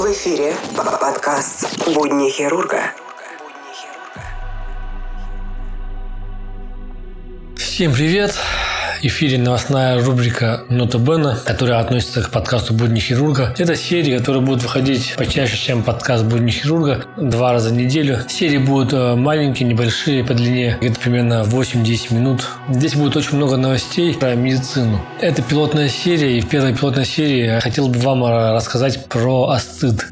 эфире подкаст «Будни хирурга». Всем привет! Эфире новостная рубрика «Нота Бена», которая относится к подкасту «Будни хирурга». Это серия, которая будет выходить почаще, чем подкаст «Будни хирурга», два раза в неделю. Серии будут э, маленькие, небольшие, по длине где-то примерно 8-10 минут. Здесь будет очень много новостей про медицину. Это пилотная серия, и в первой пилотной серии я хотел бы вам э, рассказать про асцит.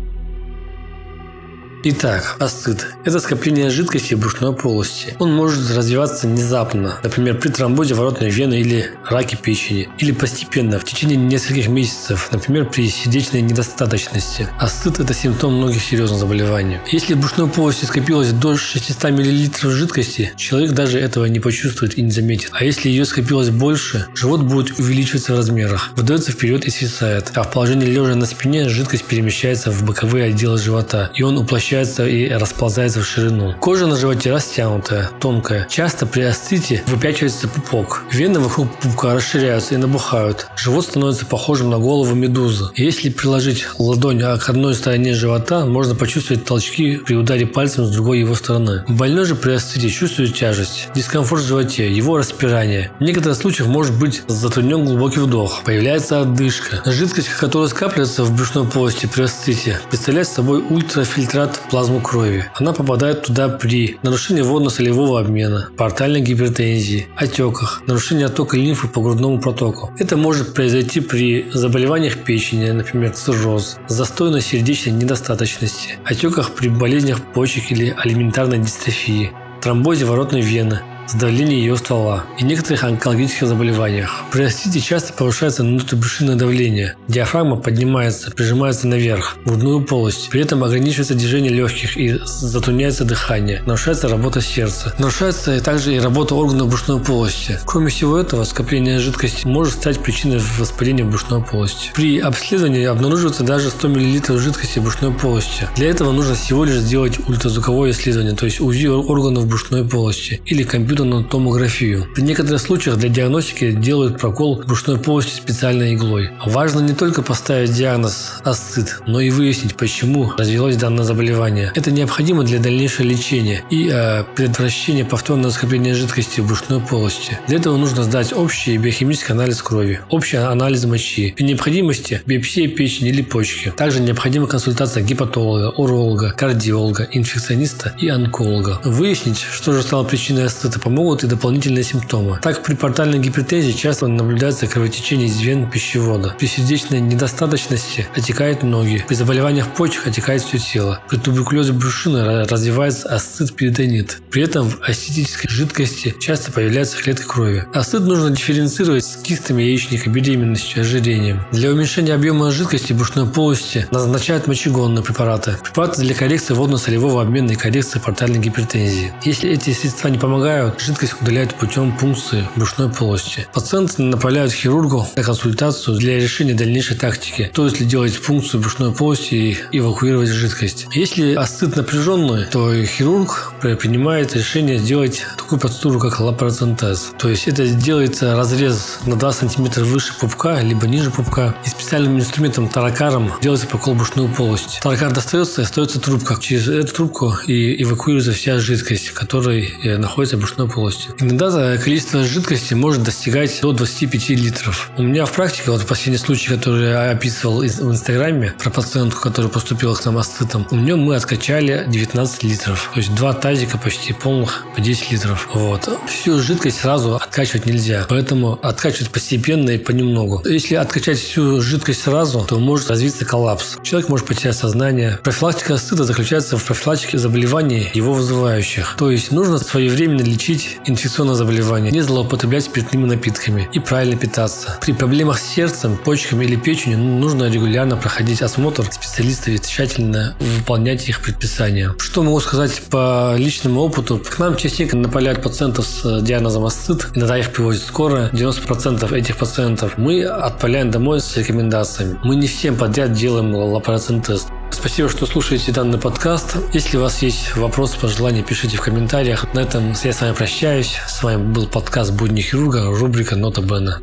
Итак, асцит – это скопление жидкости в брюшной полости. Он может развиваться внезапно, например, при тромбозе воротной вены или раке печени, или постепенно, в течение нескольких месяцев, например, при сердечной недостаточности. Асцит – это симптом многих серьезных заболеваний. Если в брюшной полости скопилось до 600 мл жидкости, человек даже этого не почувствует и не заметит. А если ее скопилось больше, живот будет увеличиваться в размерах, выдается вперед и свисает, а в положении лежа на спине жидкость перемещается в боковые отделы живота, и он уплощается смещается и расползается в ширину. Кожа на животе растянутая, тонкая. Часто при астите выпячивается пупок. Вены вокруг пупка расширяются и набухают. Живот становится похожим на голову медузы. Если приложить ладонь к одной стороне живота, можно почувствовать толчки при ударе пальцем с другой его стороны. Больной же при астите чувствует тяжесть, дискомфорт в животе, его распирание. В некоторых случаях может быть затруднен глубокий вдох, появляется отдышка. Жидкость, которая скапливается в брюшной полости при астите, представляет собой ультрафильтрат плазму крови. Она попадает туда при нарушении водно-солевого обмена, портальной гипертензии, отеках, нарушении оттока лимфы по грудному протоку. Это может произойти при заболеваниях печени, например, цирроз, застойной сердечной недостаточности, отеках при болезнях почек или алиментарной дистрофии, тромбозе воротной вены, сдавление ее ствола и некоторых онкологических заболеваниях. При астите часто повышается внутрибрюшинное давление. Диафрагма поднимается, прижимается наверх, в грудную полость. При этом ограничивается движение легких и затрудняется дыхание. Нарушается работа сердца. Нарушается также и работа органов брюшной полости. Кроме всего этого, скопление жидкости может стать причиной воспаления брюшной полости. При обследовании обнаруживается даже 100 мл жидкости брюшной полости. Для этого нужно всего лишь сделать ультразвуковое исследование, то есть УЗИ органов брюшной полости или компьютер компьютерную томографию. В некоторых случаях для диагностики делают прокол брюшной полости специальной иглой. Важно не только поставить диагноз асцит, но и выяснить, почему развилось данное заболевание. Это необходимо для дальнейшего лечения и э, предотвращения повторного скопления жидкости в брюшной полости. Для этого нужно сдать общий биохимический анализ крови, общий анализ мочи, при необходимости биопсия печени или почки. Также необходима консультация гепатолога, уролога, кардиолога, инфекциониста и онколога. Выяснить, что же стало причиной асцита, помогут и дополнительные симптомы. Так, при портальной гипертензии часто наблюдается кровотечение из вен пищевода. При сердечной недостаточности отекают ноги. При заболеваниях почек отекает все тело. При туберкулезе брюшины развивается асцит-перитонит. При этом в астетической жидкости часто появляются клетки крови. Асцит нужно дифференцировать с кистами яичника, беременностью, ожирением. Для уменьшения объема жидкости брюшной полости назначают мочегонные препараты. Препараты для коррекции водно-солевого обмена и коррекции портальной гипертензии. Если эти средства не помогают, жидкость удаляют путем пункции брюшной полости. Пациенты направляют хирургу на консультацию для решения дальнейшей тактики, стоит ли делать пункцию брюшной полости и эвакуировать жидкость. Если астыт напряженный, то хирург принимает решение сделать такую процедуру, как лапароцентез. То есть это делается разрез на 2 см выше пупка, либо ниже пупка. И специальным инструментом таракаром делается прокол брюшной полости. Таракар достается и остается трубка. Через эту трубку и эвакуируется вся жидкость, которая э, находится в брюшной полости. Иногда количество жидкости может достигать до 25 литров. У меня в практике, вот последний случай, который я описывал в Инстаграме, про пациентку, которая поступила к нам астытом, у нее мы откачали 19 литров. То есть два тазика почти полных по 10 литров. Вот. Всю жидкость сразу откачивать нельзя. Поэтому откачивать постепенно и понемногу. Если откачать всю жидкость сразу, то может развиться коллапс. Человек может потерять сознание. Профилактика астыта заключается в профилактике заболеваний, его вызывающих. То есть нужно своевременно лечить лечить инфекционное заболевание, не злоупотреблять спиртными напитками и правильно питаться. При проблемах с сердцем, почками или печенью нужно регулярно проходить осмотр специалистов и тщательно выполнять их предписания. Что могу сказать по личному опыту? К нам частенько напаляют пациентов с диагнозом астыт, иногда их привозят скоро. 90% этих пациентов мы отправляем домой с рекомендациями. Мы не всем подряд делаем лапароцентез. Спасибо, что слушаете данный подкаст. Если у вас есть вопросы, пожелания, пишите в комментариях. На этом я с вами прощаюсь. С вами был подкаст «Будни хирурга», рубрика «Нота Бена».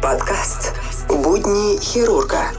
Подкаст «Будни хирурга»